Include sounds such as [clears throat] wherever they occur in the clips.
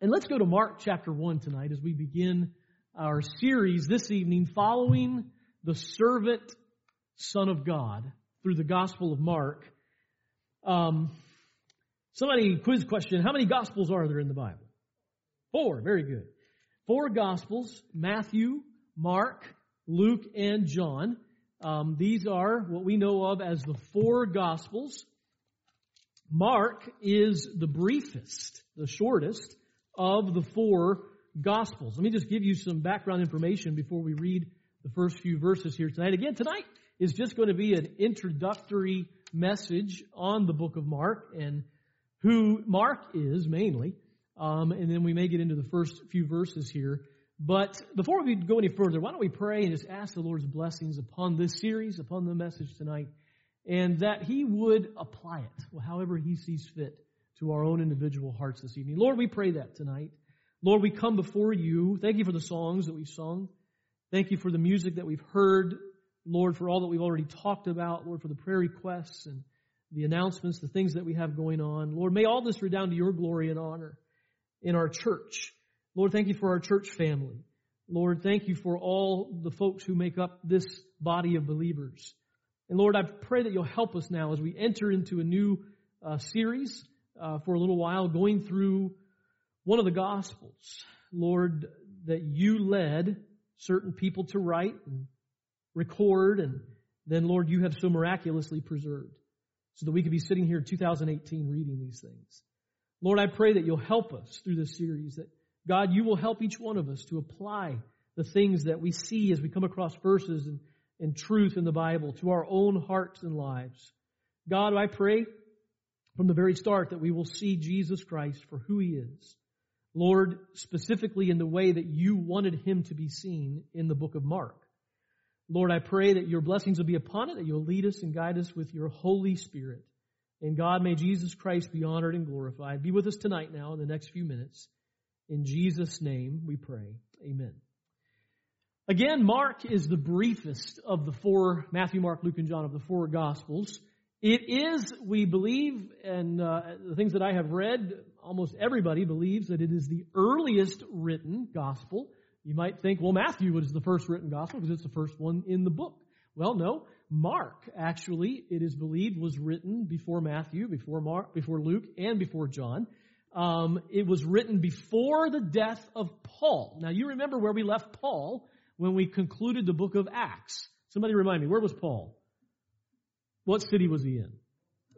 And let's go to Mark chapter 1 tonight as we begin our series this evening following the servant Son of God through the Gospel of Mark. Um, somebody quiz question, how many Gospels are there in the Bible? Four, very good. Four Gospels, Matthew, Mark, Luke, and John. Um, these are what we know of as the four Gospels. Mark is the briefest, the shortest of the four Gospels. Let me just give you some background information before we read the first few verses here tonight. Again, tonight is just going to be an introductory message on the book of Mark and who Mark is mainly. Um, and then we may get into the first few verses here. But before we go any further, why don't we pray and just ask the Lord's blessings upon this series, upon the message tonight, and that He would apply it, however He sees fit, to our own individual hearts this evening. Lord, we pray that tonight. Lord, we come before you. Thank you for the songs that we've sung. Thank you for the music that we've heard. Lord, for all that we've already talked about. Lord, for the prayer requests and the announcements, the things that we have going on. Lord, may all this redound to your glory and honor in our church. Lord, thank you for our church family. Lord, thank you for all the folks who make up this body of believers. And Lord, I pray that you'll help us now as we enter into a new uh, series uh, for a little while, going through one of the Gospels. Lord, that you led certain people to write and record, and then, Lord, you have so miraculously preserved so that we could be sitting here in 2018 reading these things. Lord, I pray that you'll help us through this series, that God, you will help each one of us to apply the things that we see as we come across verses and, and truth in the Bible to our own hearts and lives. God, I pray from the very start that we will see Jesus Christ for who he is. Lord, specifically in the way that you wanted him to be seen in the book of Mark. Lord, I pray that your blessings will be upon it, that you'll lead us and guide us with your Holy Spirit. And God, may Jesus Christ be honored and glorified. Be with us tonight now in the next few minutes. In Jesus' name we pray. Amen. Again, Mark is the briefest of the four, Matthew, Mark, Luke, and John, of the four Gospels. It is, we believe, and uh, the things that I have read, almost everybody believes that it is the earliest written Gospel. You might think, well, Matthew was the first written Gospel because it's the first one in the book. Well, no. Mark, actually, it is believed, was written before Matthew, before Mark, before Luke, and before John. Um, it was written before the death of Paul. Now, you remember where we left Paul when we concluded the book of Acts. Somebody remind me, where was Paul? What city was he in?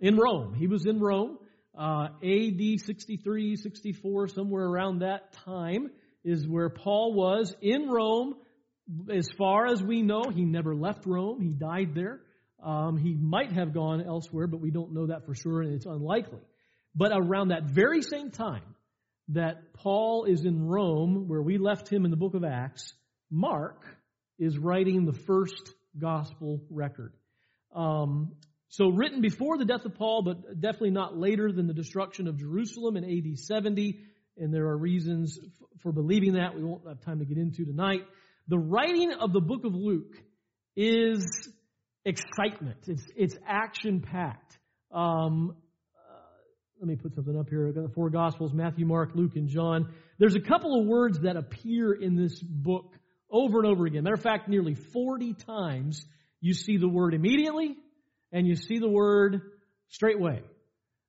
In Rome. He was in Rome. Uh, AD 63, 64, somewhere around that time is where Paul was in Rome. As far as we know, he never left Rome. He died there. Um, he might have gone elsewhere, but we don't know that for sure, and it's unlikely. But around that very same time that Paul is in Rome, where we left him in the book of Acts, Mark is writing the first gospel record. Um, so written before the death of Paul, but definitely not later than the destruction of Jerusalem in AD 70. And there are reasons for believing that we won't have time to get into tonight. The writing of the book of Luke is excitement. It's, it's action packed. Um, let me put something up here. I've got the four Gospels Matthew, Mark, Luke, and John. There's a couple of words that appear in this book over and over again. Matter of fact, nearly 40 times you see the word immediately and you see the word straightway.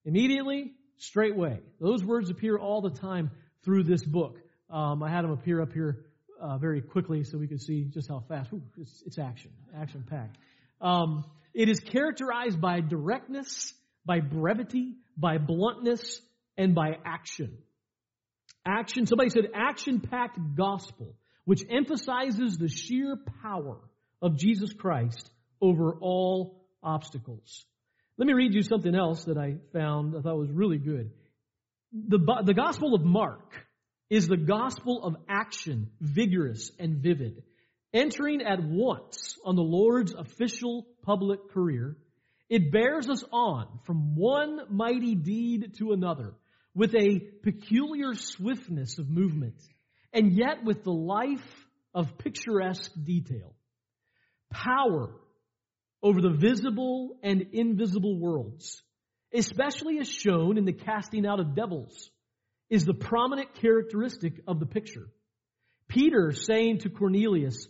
Immediately, straightway. Those words appear all the time through this book. Um, I had them appear up here uh, very quickly so we could see just how fast. Ooh, it's, it's, action, action packed. Um, it is characterized by directness, by brevity, by bluntness, and by action. Action, somebody said action packed gospel, which emphasizes the sheer power of Jesus Christ over all obstacles. Let me read you something else that I found I thought was really good. The, the Gospel of Mark is the gospel of action, vigorous and vivid, entering at once on the Lord's official public career it bears us on from one mighty deed to another with a peculiar swiftness of movement and yet with the life of picturesque detail. Power over the visible and invisible worlds, especially as shown in the casting out of devils, is the prominent characteristic of the picture. Peter saying to Cornelius,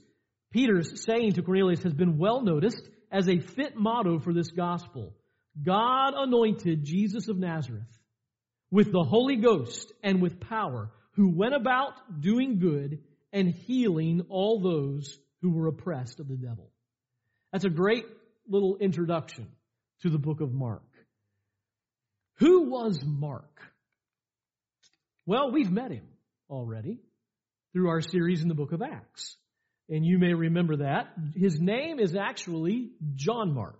Peter's saying to Cornelius has been well noticed as a fit motto for this gospel. God anointed Jesus of Nazareth with the Holy Ghost and with power, who went about doing good and healing all those who were oppressed of the devil. That's a great little introduction to the book of Mark. Who was Mark? Well, we've met him already through our series in the book of Acts. And you may remember that. His name is actually John Mark.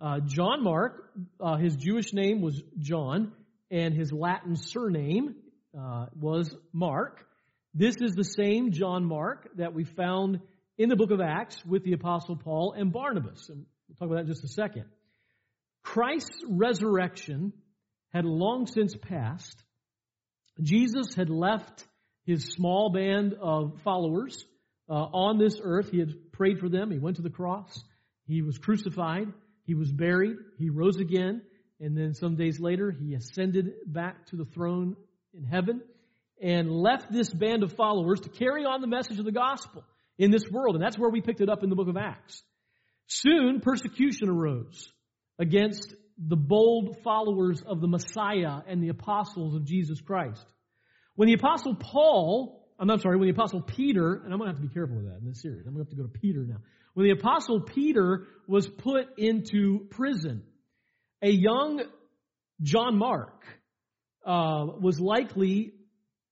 Uh, John Mark, uh, his Jewish name was John, and his Latin surname uh, was Mark. This is the same John Mark that we found in the book of Acts with the Apostle Paul and Barnabas. And we'll talk about that in just a second. Christ's resurrection had long since passed. Jesus had left his small band of followers uh, on this earth. He had prayed for them. He went to the cross. He was crucified. He was buried. He rose again. And then some days later, he ascended back to the throne in heaven and left this band of followers to carry on the message of the gospel in this world. And that's where we picked it up in the book of Acts. Soon, persecution arose against the bold followers of the Messiah and the apostles of Jesus Christ. When the apostle Paul, I'm not sorry, when the apostle Peter, and I'm going to have to be careful with that in this series. I'm going to have to go to Peter now. When the apostle Peter was put into prison, a young John Mark uh, was likely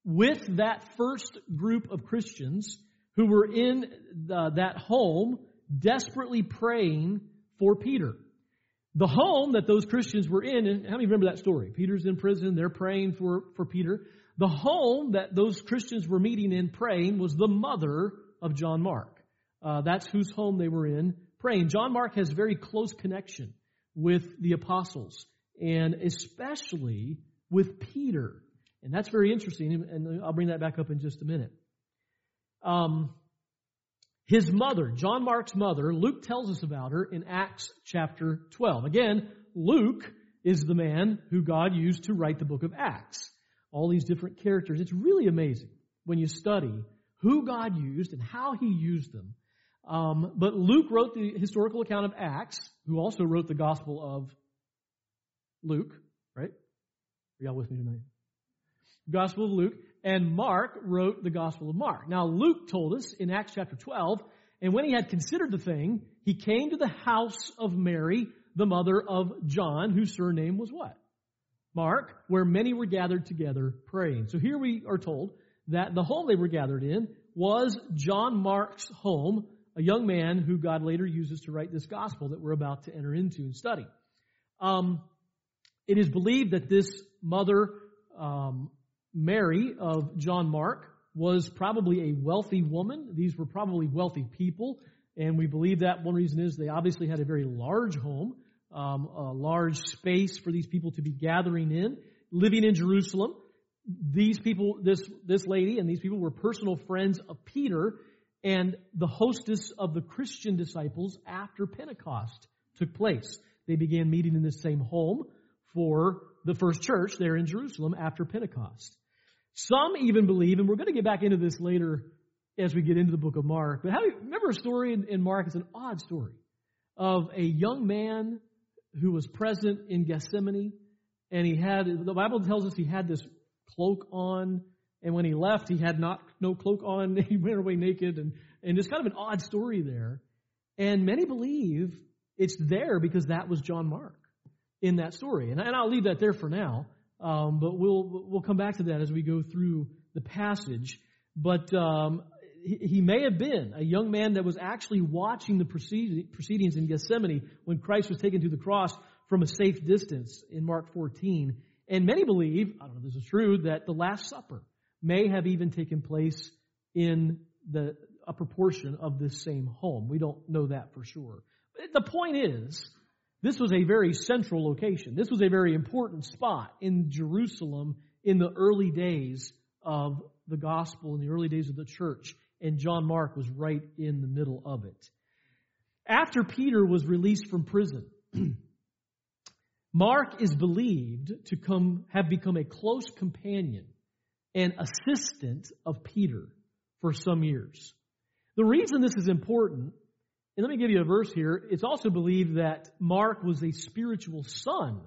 with that first group of Christians who were in the, that home desperately praying for Peter. The home that those Christians were in, and how many remember that story? Peter's in prison, they're praying for, for Peter. The home that those Christians were meeting in praying was the mother of John Mark. Uh, that's whose home they were in praying. John Mark has very close connection with the apostles, and especially with Peter. And that's very interesting, and I'll bring that back up in just a minute. Um, his mother, John Mark's mother, Luke tells us about her in Acts chapter 12. Again, Luke is the man who God used to write the book of Acts. All these different characters. It's really amazing when you study who God used and how he used them. Um, but Luke wrote the historical account of Acts, who also wrote the Gospel of Luke, right? Are y'all with me tonight? Gospel of Luke. And Mark wrote the Gospel of Mark. Now, Luke told us in Acts chapter 12, and when he had considered the thing, he came to the house of Mary, the mother of John, whose surname was what? Mark, where many were gathered together praying. So here we are told that the home they were gathered in was John Mark's home, a young man who God later uses to write this gospel that we're about to enter into and study. Um, it is believed that this mother um, Mary of John Mark was probably a wealthy woman. These were probably wealthy people. And we believe that one reason is they obviously had a very large home, um, a large space for these people to be gathering in, living in Jerusalem. These people, this, this lady and these people were personal friends of Peter and the hostess of the Christian disciples after Pentecost took place. They began meeting in this same home for the first church there in Jerusalem after Pentecost. Some even believe, and we're going to get back into this later as we get into the book of Mark, but how you remember a story in, in Mark? It's an odd story of a young man who was present in Gethsemane, and he had, the Bible tells us he had this cloak on, and when he left, he had not, no cloak on, [laughs] he went away naked, and, and it's kind of an odd story there. And many believe it's there because that was John Mark in that story. And, and I'll leave that there for now. Um, but we'll we'll come back to that as we go through the passage. But um, he, he, may have been a young man that was actually watching the proceedings in Gethsemane when Christ was taken to the cross from a safe distance in Mark 14. And many believe, I don't know if this is true, that the Last Supper may have even taken place in the a proportion of this same home. We don't know that for sure. The point is, this was a very central location. This was a very important spot in Jerusalem in the early days of the gospel, in the early days of the church. And John Mark was right in the middle of it. After Peter was released from prison, [clears throat] Mark is believed to come, have become a close companion and assistant of Peter for some years. The reason this is important, and let me give you a verse here, it's also believed that Mark was a spiritual son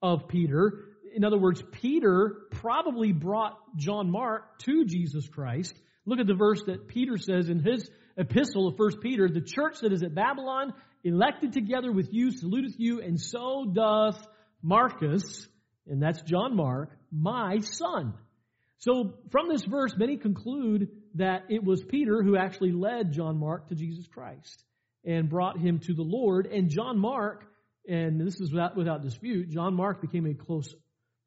of Peter. In other words, Peter probably brought John Mark to Jesus Christ. Look at the verse that Peter says in his epistle of 1 Peter, the church that is at Babylon, elected together with you, saluteth you, and so doth Marcus, and that's John Mark, my son. So from this verse, many conclude that it was Peter who actually led John Mark to Jesus Christ and brought him to the Lord. And John Mark, and this is without, without dispute, John Mark became a close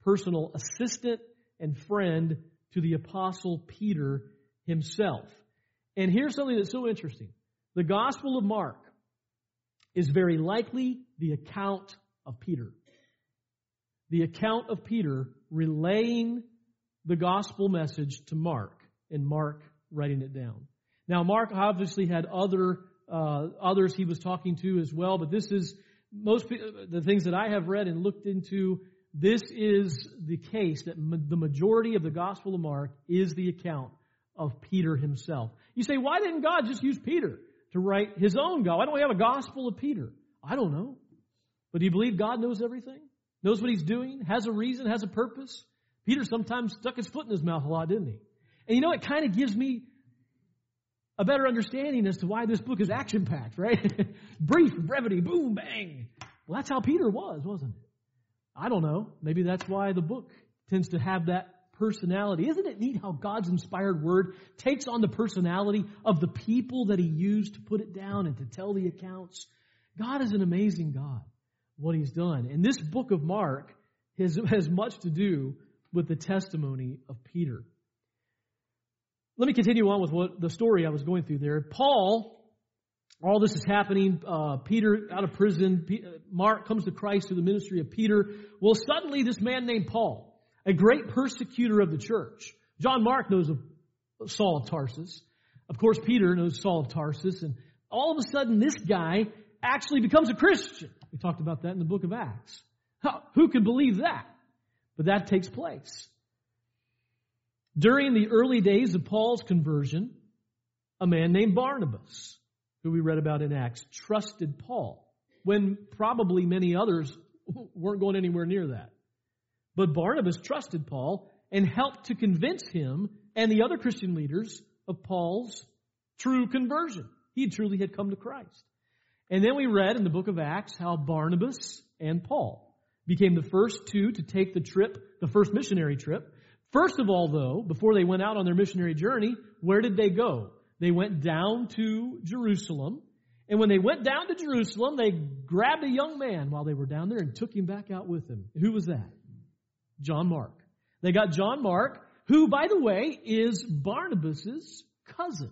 personal assistant and friend to the apostle Peter himself. And here's something that's so interesting. The Gospel of Mark is very likely the account of Peter. The account of Peter relaying the gospel message to Mark and Mark writing it down. Now, Mark obviously had other uh, others he was talking to as well, but this is most the things that I have read and looked into. This is the case that ma- the majority of the Gospel of Mark is the account of Peter himself. You say, why didn't God just use Peter to write his own God? Why don't we have a Gospel of Peter? I don't know. But do you believe God knows everything? Knows what he's doing? Has a reason? Has a purpose? Peter sometimes stuck his foot in his mouth a lot, didn't he? And you know, it kind of gives me a better understanding as to why this book is action packed, right? [laughs] Brief, brevity, boom, bang. Well, that's how Peter was, wasn't it? I don't know. Maybe that's why the book tends to have that personality. Isn't it neat how God's inspired word takes on the personality of the people that he used to put it down and to tell the accounts? God is an amazing God, what he's done. And this book of Mark has, has much to do with the testimony of Peter. Let me continue on with what the story I was going through there. Paul, all this is happening. Uh, Peter out of prison. P- Mark comes to Christ through the ministry of Peter. Well, suddenly this man named Paul, a great persecutor of the church. John Mark knows of Saul of Tarsus. Of course, Peter knows Saul of Tarsus. And all of a sudden, this guy actually becomes a Christian. We talked about that in the book of Acts. How, who could believe that? But that takes place. During the early days of Paul's conversion, a man named Barnabas, who we read about in Acts, trusted Paul when probably many others weren't going anywhere near that. But Barnabas trusted Paul and helped to convince him and the other Christian leaders of Paul's true conversion. He truly had come to Christ. And then we read in the book of Acts how Barnabas and Paul became the first two to take the trip, the first missionary trip First of all, though, before they went out on their missionary journey, where did they go? They went down to Jerusalem. And when they went down to Jerusalem, they grabbed a young man while they were down there and took him back out with them. Who was that? John Mark. They got John Mark, who, by the way, is Barnabas's cousin.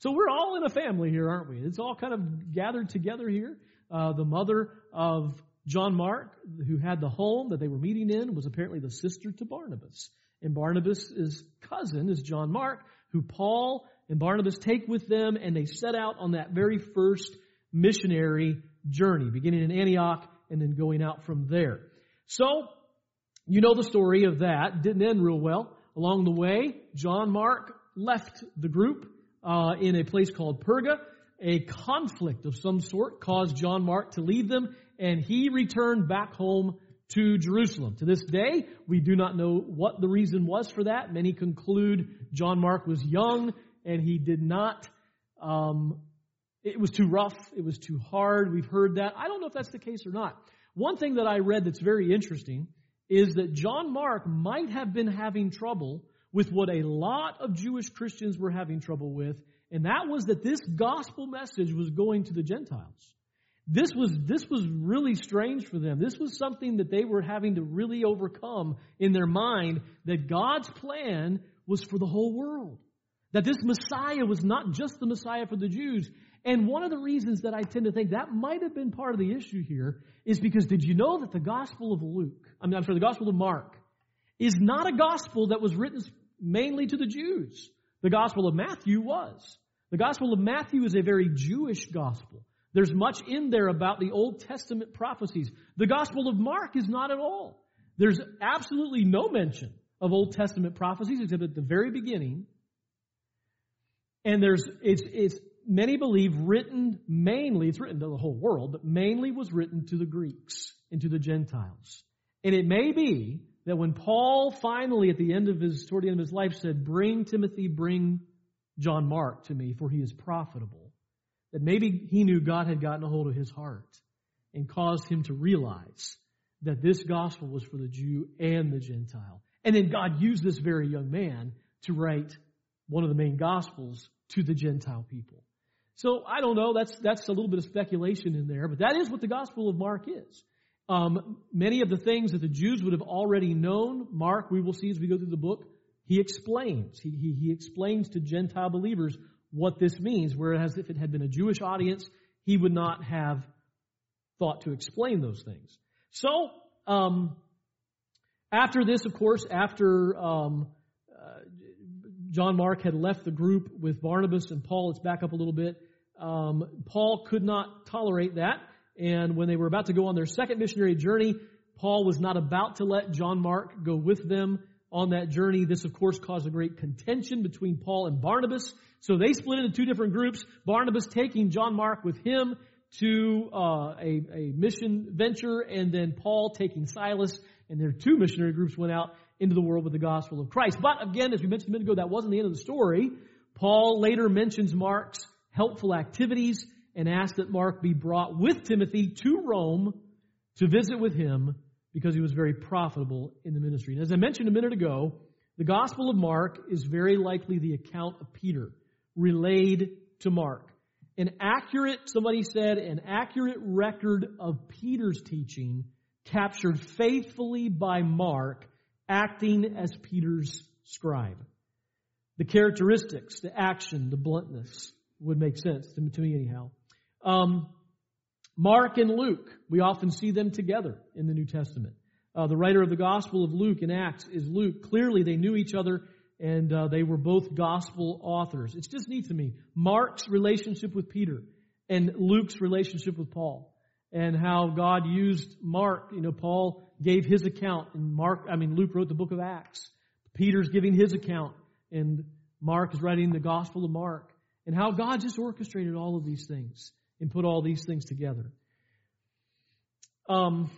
So we're all in a family here, aren't we? It's all kind of gathered together here. Uh, the mother of John Mark, who had the home that they were meeting in, was apparently the sister to Barnabas. And Barnabas' cousin is John Mark, who Paul and Barnabas take with them, and they set out on that very first missionary journey, beginning in Antioch and then going out from there. So, you know the story of that. Didn't end real well. Along the way, John Mark left the group uh, in a place called Perga. A conflict of some sort caused John Mark to leave them, and he returned back home to Jerusalem. To this day, we do not know what the reason was for that. Many conclude John Mark was young and he did not, um, it was too rough, it was too hard. We've heard that. I don't know if that's the case or not. One thing that I read that's very interesting is that John Mark might have been having trouble with what a lot of Jewish Christians were having trouble with, and that was that this gospel message was going to the Gentiles. This was, this was really strange for them. This was something that they were having to really overcome in their mind that God's plan was for the whole world. That this Messiah was not just the Messiah for the Jews. And one of the reasons that I tend to think that might have been part of the issue here is because did you know that the Gospel of Luke, I mean, I'm sorry, the Gospel of Mark, is not a gospel that was written mainly to the Jews. The Gospel of Matthew was. The Gospel of Matthew is a very Jewish gospel. There's much in there about the Old Testament prophecies. The Gospel of Mark is not at all. There's absolutely no mention of Old Testament prophecies, except at the very beginning. And there's, it's, it's, many believe written mainly, it's written to the whole world, but mainly was written to the Greeks and to the Gentiles. And it may be that when Paul finally, at the end of his, toward the end of his life, said, Bring Timothy, bring John Mark to me, for he is profitable, that maybe he knew God had gotten a hold of his heart and caused him to realize that this gospel was for the Jew and the Gentile. And then God used this very young man to write one of the main gospels to the Gentile people. So I don't know, that's, that's a little bit of speculation in there, but that is what the gospel of Mark is. Um, many of the things that the Jews would have already known, Mark, we will see as we go through the book, he explains. He, he, he explains to Gentile believers what this means, whereas if it had been a Jewish audience, he would not have thought to explain those things. So, um, after this, of course, after um, uh, John Mark had left the group with Barnabas and Paul, let's back up a little bit. Um, Paul could not tolerate that. And when they were about to go on their second missionary journey, Paul was not about to let John Mark go with them on that journey. This, of course, caused a great contention between Paul and Barnabas. So they split into two different groups. Barnabas taking John Mark with him to uh, a, a mission venture, and then Paul taking Silas, and their two missionary groups went out into the world with the gospel of Christ. But again, as we mentioned a minute ago, that wasn't the end of the story. Paul later mentions Mark's helpful activities and asked that Mark be brought with Timothy to Rome to visit with him because he was very profitable in the ministry. And as I mentioned a minute ago, the Gospel of Mark is very likely the account of Peter relayed to Mark. An accurate, somebody said, an accurate record of Peter's teaching captured faithfully by Mark, acting as Peter's scribe. The characteristics, the action, the bluntness would make sense to, me anyhow. Um, Mark and Luke, we often see them together in the New Testament. Uh, the writer of the Gospel of Luke in Acts is Luke. Clearly, they knew each other and uh, they were both gospel authors. It's just neat to me. Mark's relationship with Peter and Luke's relationship with Paul and how God used Mark. You know, Paul gave his account and Mark, I mean, Luke wrote the book of Acts. Peter's giving his account and Mark is writing the Gospel of Mark and how God just orchestrated all of these things and put all these things together. Um,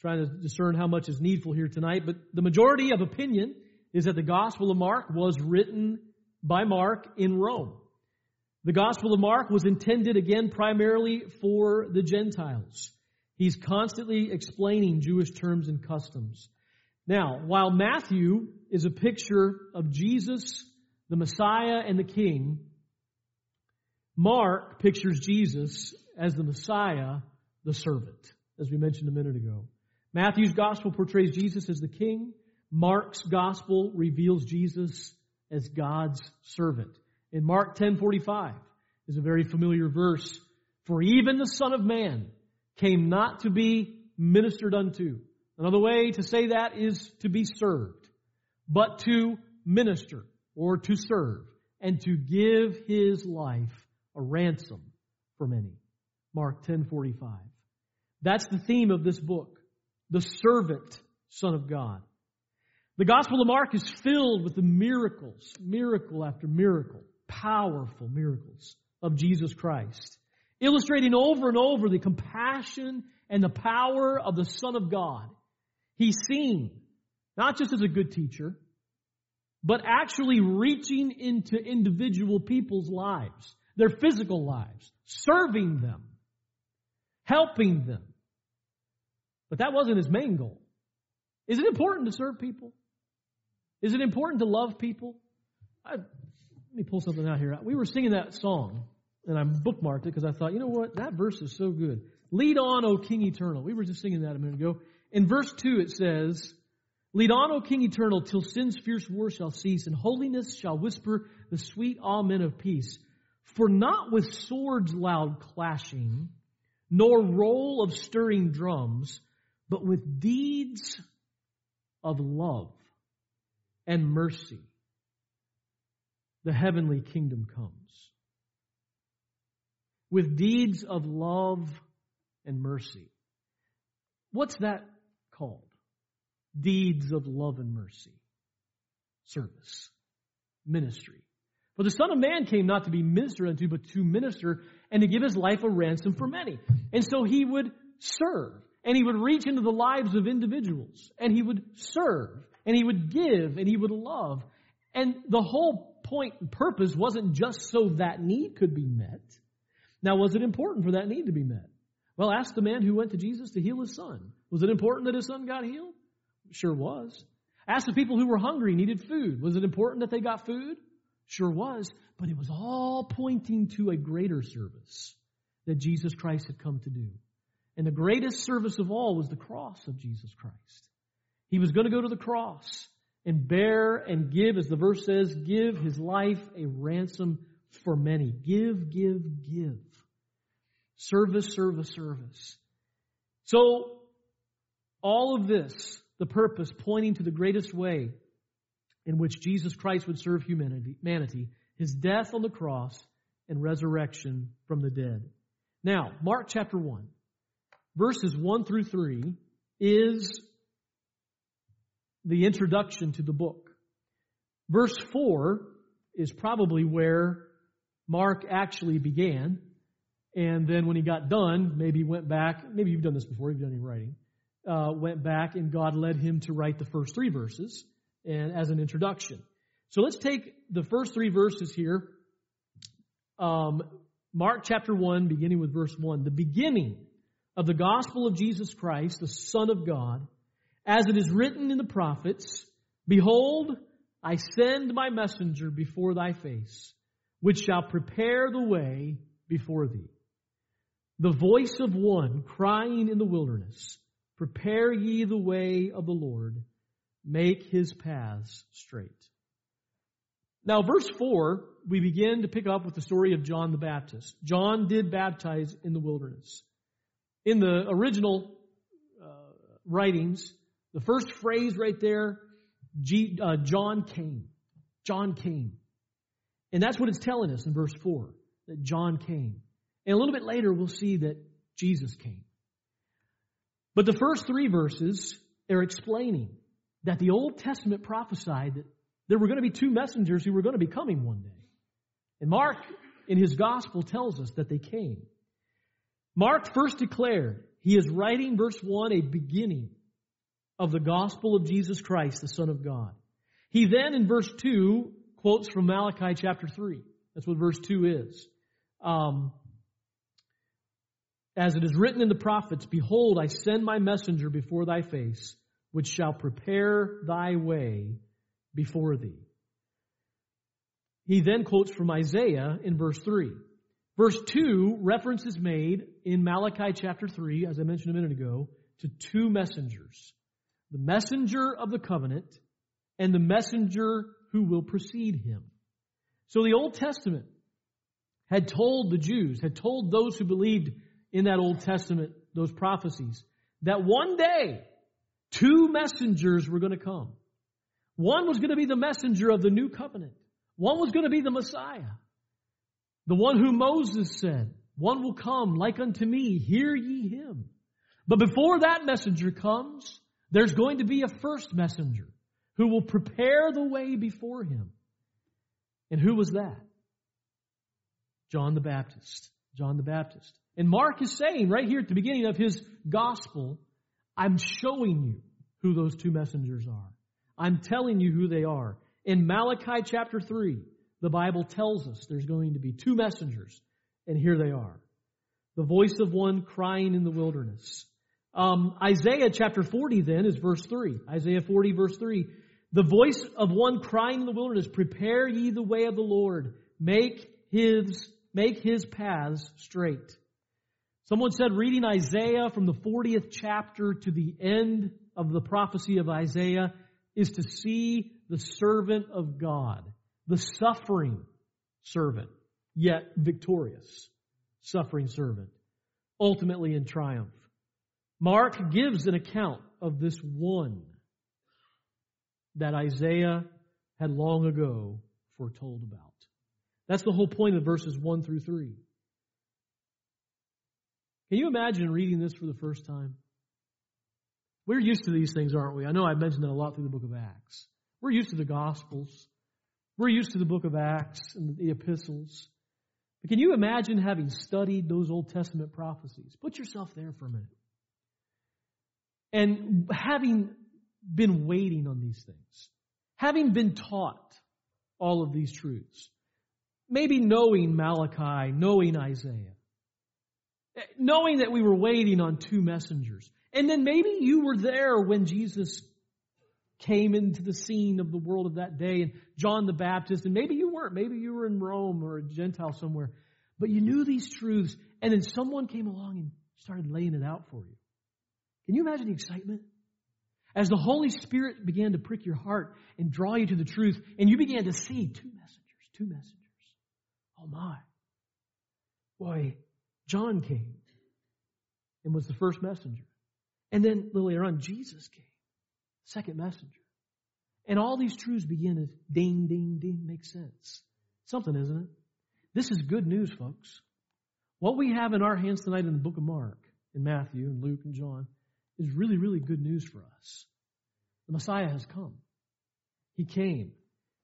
trying to discern how much is needful here tonight, but the majority of opinion is that the Gospel of Mark was written by Mark in Rome. The Gospel of Mark was intended again primarily for the Gentiles. He's constantly explaining Jewish terms and customs. Now, while Matthew is a picture of Jesus, the Messiah, and the King, Mark pictures Jesus as the Messiah, the servant, as we mentioned a minute ago. Matthew's gospel portrays Jesus as the king. Mark's gospel reveals Jesus as God's servant. In Mark 10:45 is a very familiar verse, for even the son of man came not to be ministered unto. Another way to say that is to be served, but to minister or to serve and to give his life a ransom for many. Mark 10:45. That's the theme of this book. The servant son of God. The Gospel of Mark is filled with the miracles, miracle after miracle, powerful miracles of Jesus Christ, illustrating over and over the compassion and the power of the Son of God. He's seen not just as a good teacher, but actually reaching into individual people's lives their physical lives, serving them, helping them. But that wasn't his main goal. Is it important to serve people? Is it important to love people? I, let me pull something out here. We were singing that song, and I bookmarked it because I thought, you know what? That verse is so good. Lead on, O King Eternal. We were just singing that a minute ago. In verse 2, it says, Lead on, O King Eternal, till sin's fierce war shall cease, and holiness shall whisper the sweet amen of peace. For not with swords loud clashing, nor roll of stirring drums, but with deeds of love and mercy, the heavenly kingdom comes. With deeds of love and mercy. What's that called? deeds of love and mercy, service, ministry. For the Son of Man came not to be ministered unto, but to minister and to give his life a ransom for many. And so he would serve, and he would reach into the lives of individuals, and he would serve, and he would give, and he would love. And the whole point and purpose wasn't just so that need could be met. Now, was it important for that need to be met? Well, ask the man who went to Jesus to heal his son. Was it important that his son got healed? Sure was. Ask the people who were hungry, needed food. Was it important that they got food? Sure was. But it was all pointing to a greater service that Jesus Christ had come to do. And the greatest service of all was the cross of Jesus Christ. He was going to go to the cross and bear and give, as the verse says, give his life a ransom for many. Give, give, give. Service, service, service. So, all of this, the purpose pointing to the greatest way in which Jesus Christ would serve humanity, his death on the cross and resurrection from the dead. Now, Mark chapter 1, verses 1 through 3 is the introduction to the book. Verse 4 is probably where Mark actually began. And then when he got done, maybe went back, maybe you've done this before, you've done any writing, uh, went back and God led him to write the first three verses and as an introduction. So let's take the first three verses here. Um, Mark chapter 1, beginning with verse 1. The beginning of the gospel of Jesus Christ, the Son of God, as it is written in the prophets, Behold, I send my messenger before thy face, which shall prepare the way before thee. The voice of one crying in the wilderness, Prepare ye the way of the Lord, make his paths straight. Now, verse 4, we begin to pick up with the story of John the Baptist. John did baptize in the wilderness. In the original uh, writings, the first phrase right there, G, uh, John came. John came. And that's what it's telling us in verse 4, that John came. And a little bit later, we'll see that Jesus came. But the first three verses are explaining that the Old Testament prophesied that there were going to be two messengers who were going to be coming one day. And Mark, in his gospel, tells us that they came. Mark first declared, he is writing, verse 1, a beginning of the gospel of Jesus Christ, the Son of God. He then, in verse 2, quotes from Malachi chapter 3. That's what verse 2 is. Um, as it is written in the prophets, Behold, I send my messenger before thy face, which shall prepare thy way before thee. He then quotes from Isaiah in verse 3. Verse 2, reference is made in Malachi chapter 3, as I mentioned a minute ago, to two messengers. The messenger of the covenant and the messenger who will precede him. So the Old Testament had told the Jews, had told those who believed in that Old Testament, those prophecies, that one day two messengers were going to come. One was going to be the messenger of the new covenant. One was going to be the Messiah. The one who Moses said, one will come like unto me, hear ye him. But before that messenger comes, there's going to be a first messenger who will prepare the way before him. And who was that? John the Baptist. John the Baptist. And Mark is saying right here at the beginning of his gospel, I'm showing you who those two messengers are. I'm telling you who they are. In Malachi chapter 3, the Bible tells us there's going to be two messengers, and here they are. The voice of one crying in the wilderness. Um, Isaiah chapter 40 then is verse 3. Isaiah 40 verse 3. The voice of one crying in the wilderness, prepare ye the way of the Lord, make his, make his paths straight. Someone said reading Isaiah from the 40th chapter to the end of the prophecy of Isaiah is to see the servant of God, the suffering servant, yet victorious suffering servant, ultimately in triumph. Mark gives an account of this one that Isaiah had long ago foretold about. That's the whole point of verses 1 through 3. Can you imagine reading this for the first time? We're used to these things, aren't we? I know I've mentioned it a lot through the book of Acts. We're used to the Gospels. We're used to the book of Acts and the epistles. But can you imagine having studied those Old Testament prophecies? Put yourself there for a minute. And having been waiting on these things, having been taught all of these truths, maybe knowing Malachi, knowing Isaiah, Eh, knowing that we were waiting on two messengers, and then maybe you were there when Jesus came into the scene of the world of that day and John the Baptist, and maybe you weren't, maybe you were in Rome or a Gentile somewhere, but you knew these truths, and then someone came along and started laying it out for you. Can you imagine the excitement? As the Holy Spirit began to prick your heart and draw you to the truth, and you began to see two messengers, two messengers. Oh my. Boy, John came and was the first messenger. And then later on, Jesus came, second messenger. And all these truths begin to ding, ding, ding, make sense. Something, isn't it? This is good news, folks. What we have in our hands tonight in the book of Mark, in Matthew, and Luke, and John, is really, really good news for us. The Messiah has come. He came.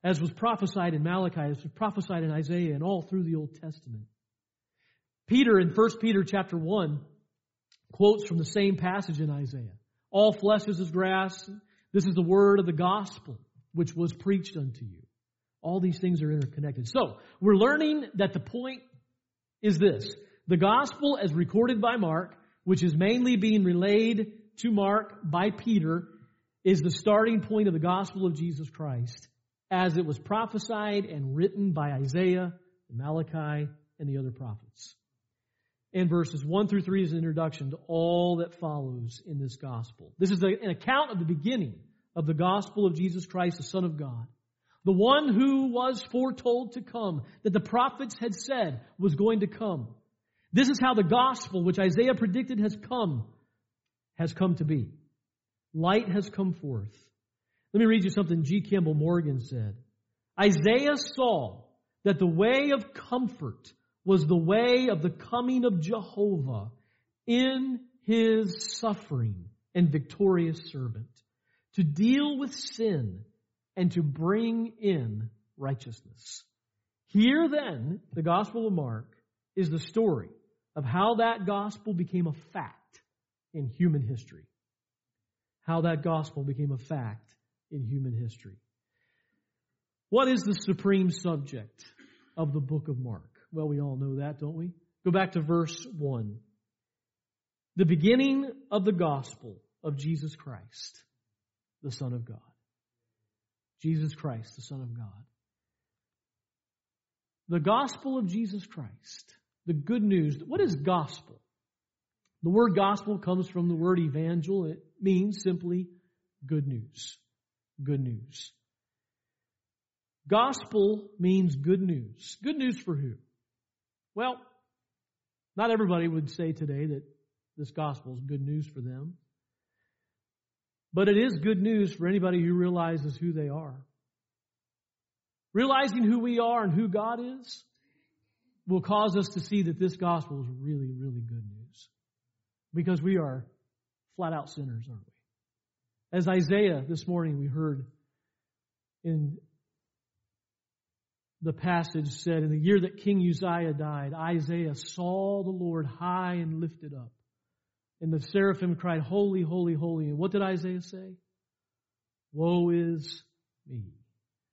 As was prophesied in Malachi, as was prophesied in Isaiah, and all through the Old Testament. Peter in 1 Peter chapter 1 quotes from the same passage in Isaiah. All flesh is as grass. This is the word of the gospel which was preached unto you. All these things are interconnected. So, we're learning that the point is this. The gospel as recorded by Mark, which is mainly being relayed to Mark by Peter, is the starting point of the gospel of Jesus Christ as it was prophesied and written by Isaiah, Malachi, and the other prophets and verses 1 through 3 is an introduction to all that follows in this gospel. This is an account of the beginning of the gospel of Jesus Christ, the Son of God. The one who was foretold to come, that the prophets had said was going to come. This is how the gospel, which Isaiah predicted has come, has come to be. Light has come forth. Let me read you something G. Campbell Morgan said. Isaiah saw that the way of comfort was the way of the coming of Jehovah in his suffering and victorious servant to deal with sin and to bring in righteousness. Here then, the Gospel of Mark is the story of how that gospel became a fact in human history. How that gospel became a fact in human history. What is the supreme subject of the book of Mark? Well, we all know that, don't we? Go back to verse 1. The beginning of the gospel of Jesus Christ, the Son of God. Jesus Christ, the Son of God. The gospel of Jesus Christ, the good news. What is gospel? The word gospel comes from the word evangel. It means simply good news. Good news. Gospel means good news. Good news for who? Well, not everybody would say today that this gospel is good news for them. But it is good news for anybody who realizes who they are. Realizing who we are and who God is will cause us to see that this gospel is really, really good news. Because we are flat out sinners, aren't we? As Isaiah this morning we heard in the passage said, in the year that King Uzziah died, Isaiah saw the Lord high and lifted up. And the seraphim cried, Holy, holy, holy. And what did Isaiah say? Woe is me.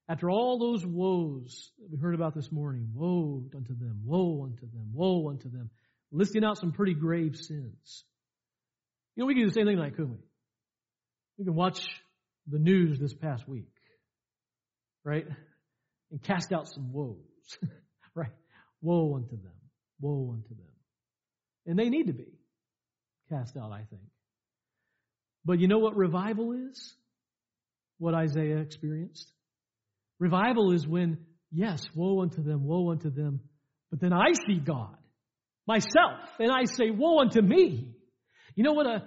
After all those woes that we heard about this morning, woe unto them, woe unto them, woe unto them, listing out some pretty grave sins. You know, we can do the same thing tonight, couldn't we? We can watch the news this past week, right? And cast out some woes. [laughs] right? Woe unto them. Woe unto them. And they need to be cast out, I think. But you know what revival is? What Isaiah experienced? Revival is when, yes, woe unto them, woe unto them, but then I see God, myself, and I say, woe unto me. You know what a,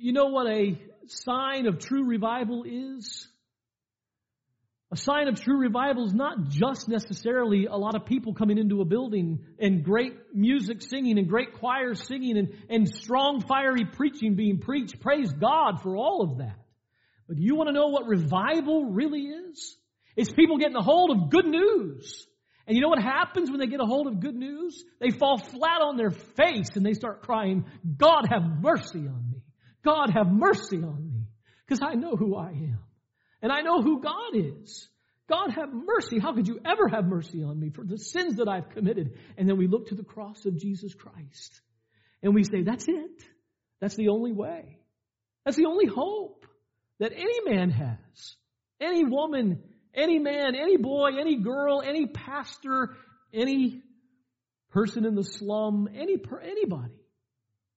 you know what a sign of true revival is? A sign of true revival is not just necessarily a lot of people coming into a building and great music singing and great choirs singing and, and strong fiery preaching being preached. Praise God for all of that. But you want to know what revival really is? It's people getting a hold of good news. And you know what happens when they get a hold of good news? They fall flat on their face and they start crying, God have mercy on me. God have mercy on me. Because I know who I am. And I know who God is. God have mercy. How could you ever have mercy on me for the sins that I've committed? And then we look to the cross of Jesus Christ. And we say, that's it. That's the only way. That's the only hope that any man has. Any woman, any man, any boy, any girl, any pastor, any person in the slum, any, anybody,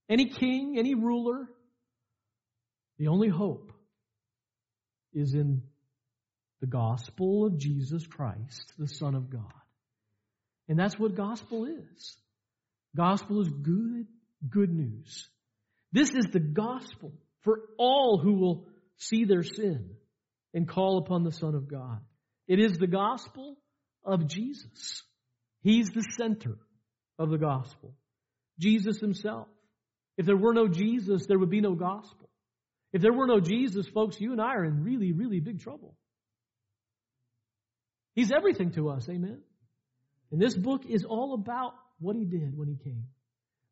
any king, any ruler. The only hope is in the gospel of Jesus Christ, the Son of God. And that's what gospel is. Gospel is good, good news. This is the gospel for all who will see their sin and call upon the Son of God. It is the gospel of Jesus. He's the center of the gospel. Jesus himself. If there were no Jesus, there would be no gospel. If there were no Jesus, folks, you and I are in really, really big trouble. He's everything to us, amen? And this book is all about what he did when he came.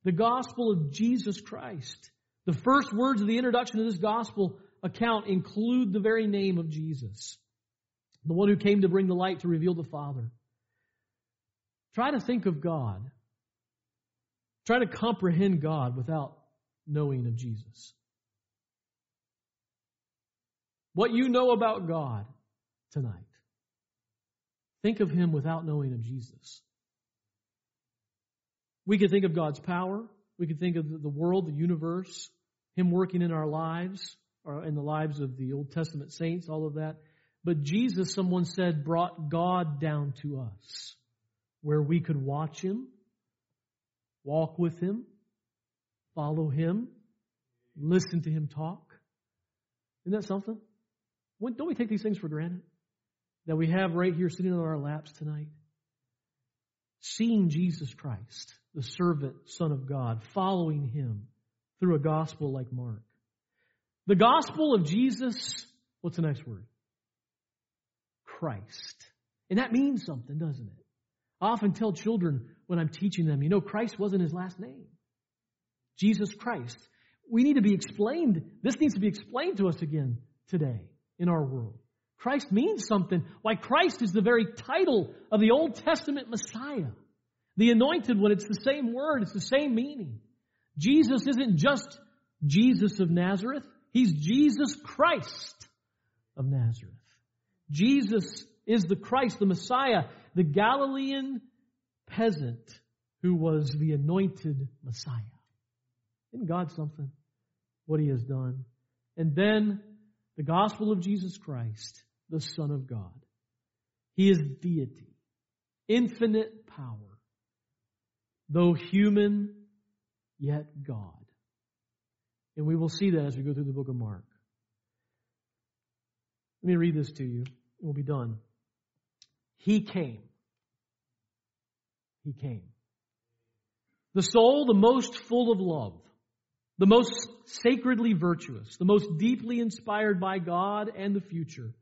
The gospel of Jesus Christ. The first words of the introduction to this gospel account include the very name of Jesus, the one who came to bring the light to reveal the Father. Try to think of God. Try to comprehend God without knowing of Jesus what you know about God tonight. Think of Him without knowing of Jesus. We could think of God's power. We could think of the world, the universe, Him working in our lives, or in the lives of the Old Testament saints, all of that. But Jesus, someone said, brought God down to us, where we could watch Him, walk with Him, follow Him, listen to Him talk. Isn't that something? Don't we take these things for granted? That we have right here sitting on our laps tonight? Seeing Jesus Christ, the servant Son of God, following Him through a gospel like Mark. The gospel of Jesus, what's the next word? Christ. And that means something, doesn't it? I often tell children when I'm teaching them, you know, Christ wasn't his last name. Jesus Christ. We need to be explained, this needs to be explained to us again today in our world. Christ means something. Why, Christ is the very title of the Old Testament Messiah. The anointed one, it's the same word, it's the same meaning. Jesus isn't just Jesus of Nazareth, He's Jesus Christ of Nazareth. Jesus is the Christ, the Messiah, the Galilean peasant who was the anointed Messiah. Isn't God something? What He has done. And then the gospel of Jesus Christ, the Son of God. He is deity, infinite power, though human, yet God. And we will see that as we go through the book of Mark. Let me read this to you, we'll be done. He came. He came. The soul, the most full of love, the most sacredly virtuous, the most deeply inspired by God and the future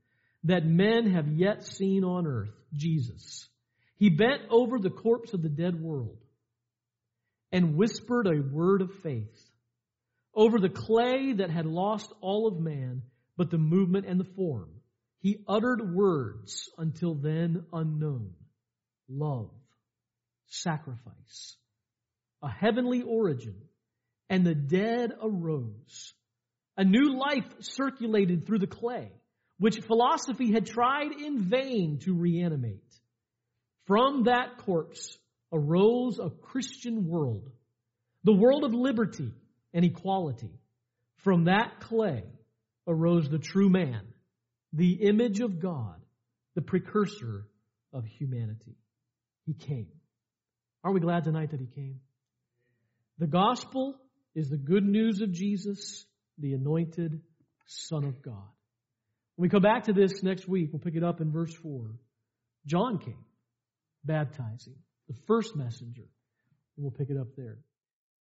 that men have yet seen on earth, Jesus. He bent over the corpse of the dead world and whispered a word of faith over the clay that had lost all of man, but the movement and the form. He uttered words until then unknown. Love, sacrifice, a heavenly origin, and the dead arose. A new life circulated through the clay, which philosophy had tried in vain to reanimate. From that corpse arose a Christian world, the world of liberty and equality. From that clay arose the true man, the image of God, the precursor of humanity. He came. Aren't we glad tonight that he came? The gospel is the good news of Jesus, the anointed Son of God. When we come back to this next week, we'll pick it up in verse 4. John came, baptizing, the first messenger. And we'll pick it up there.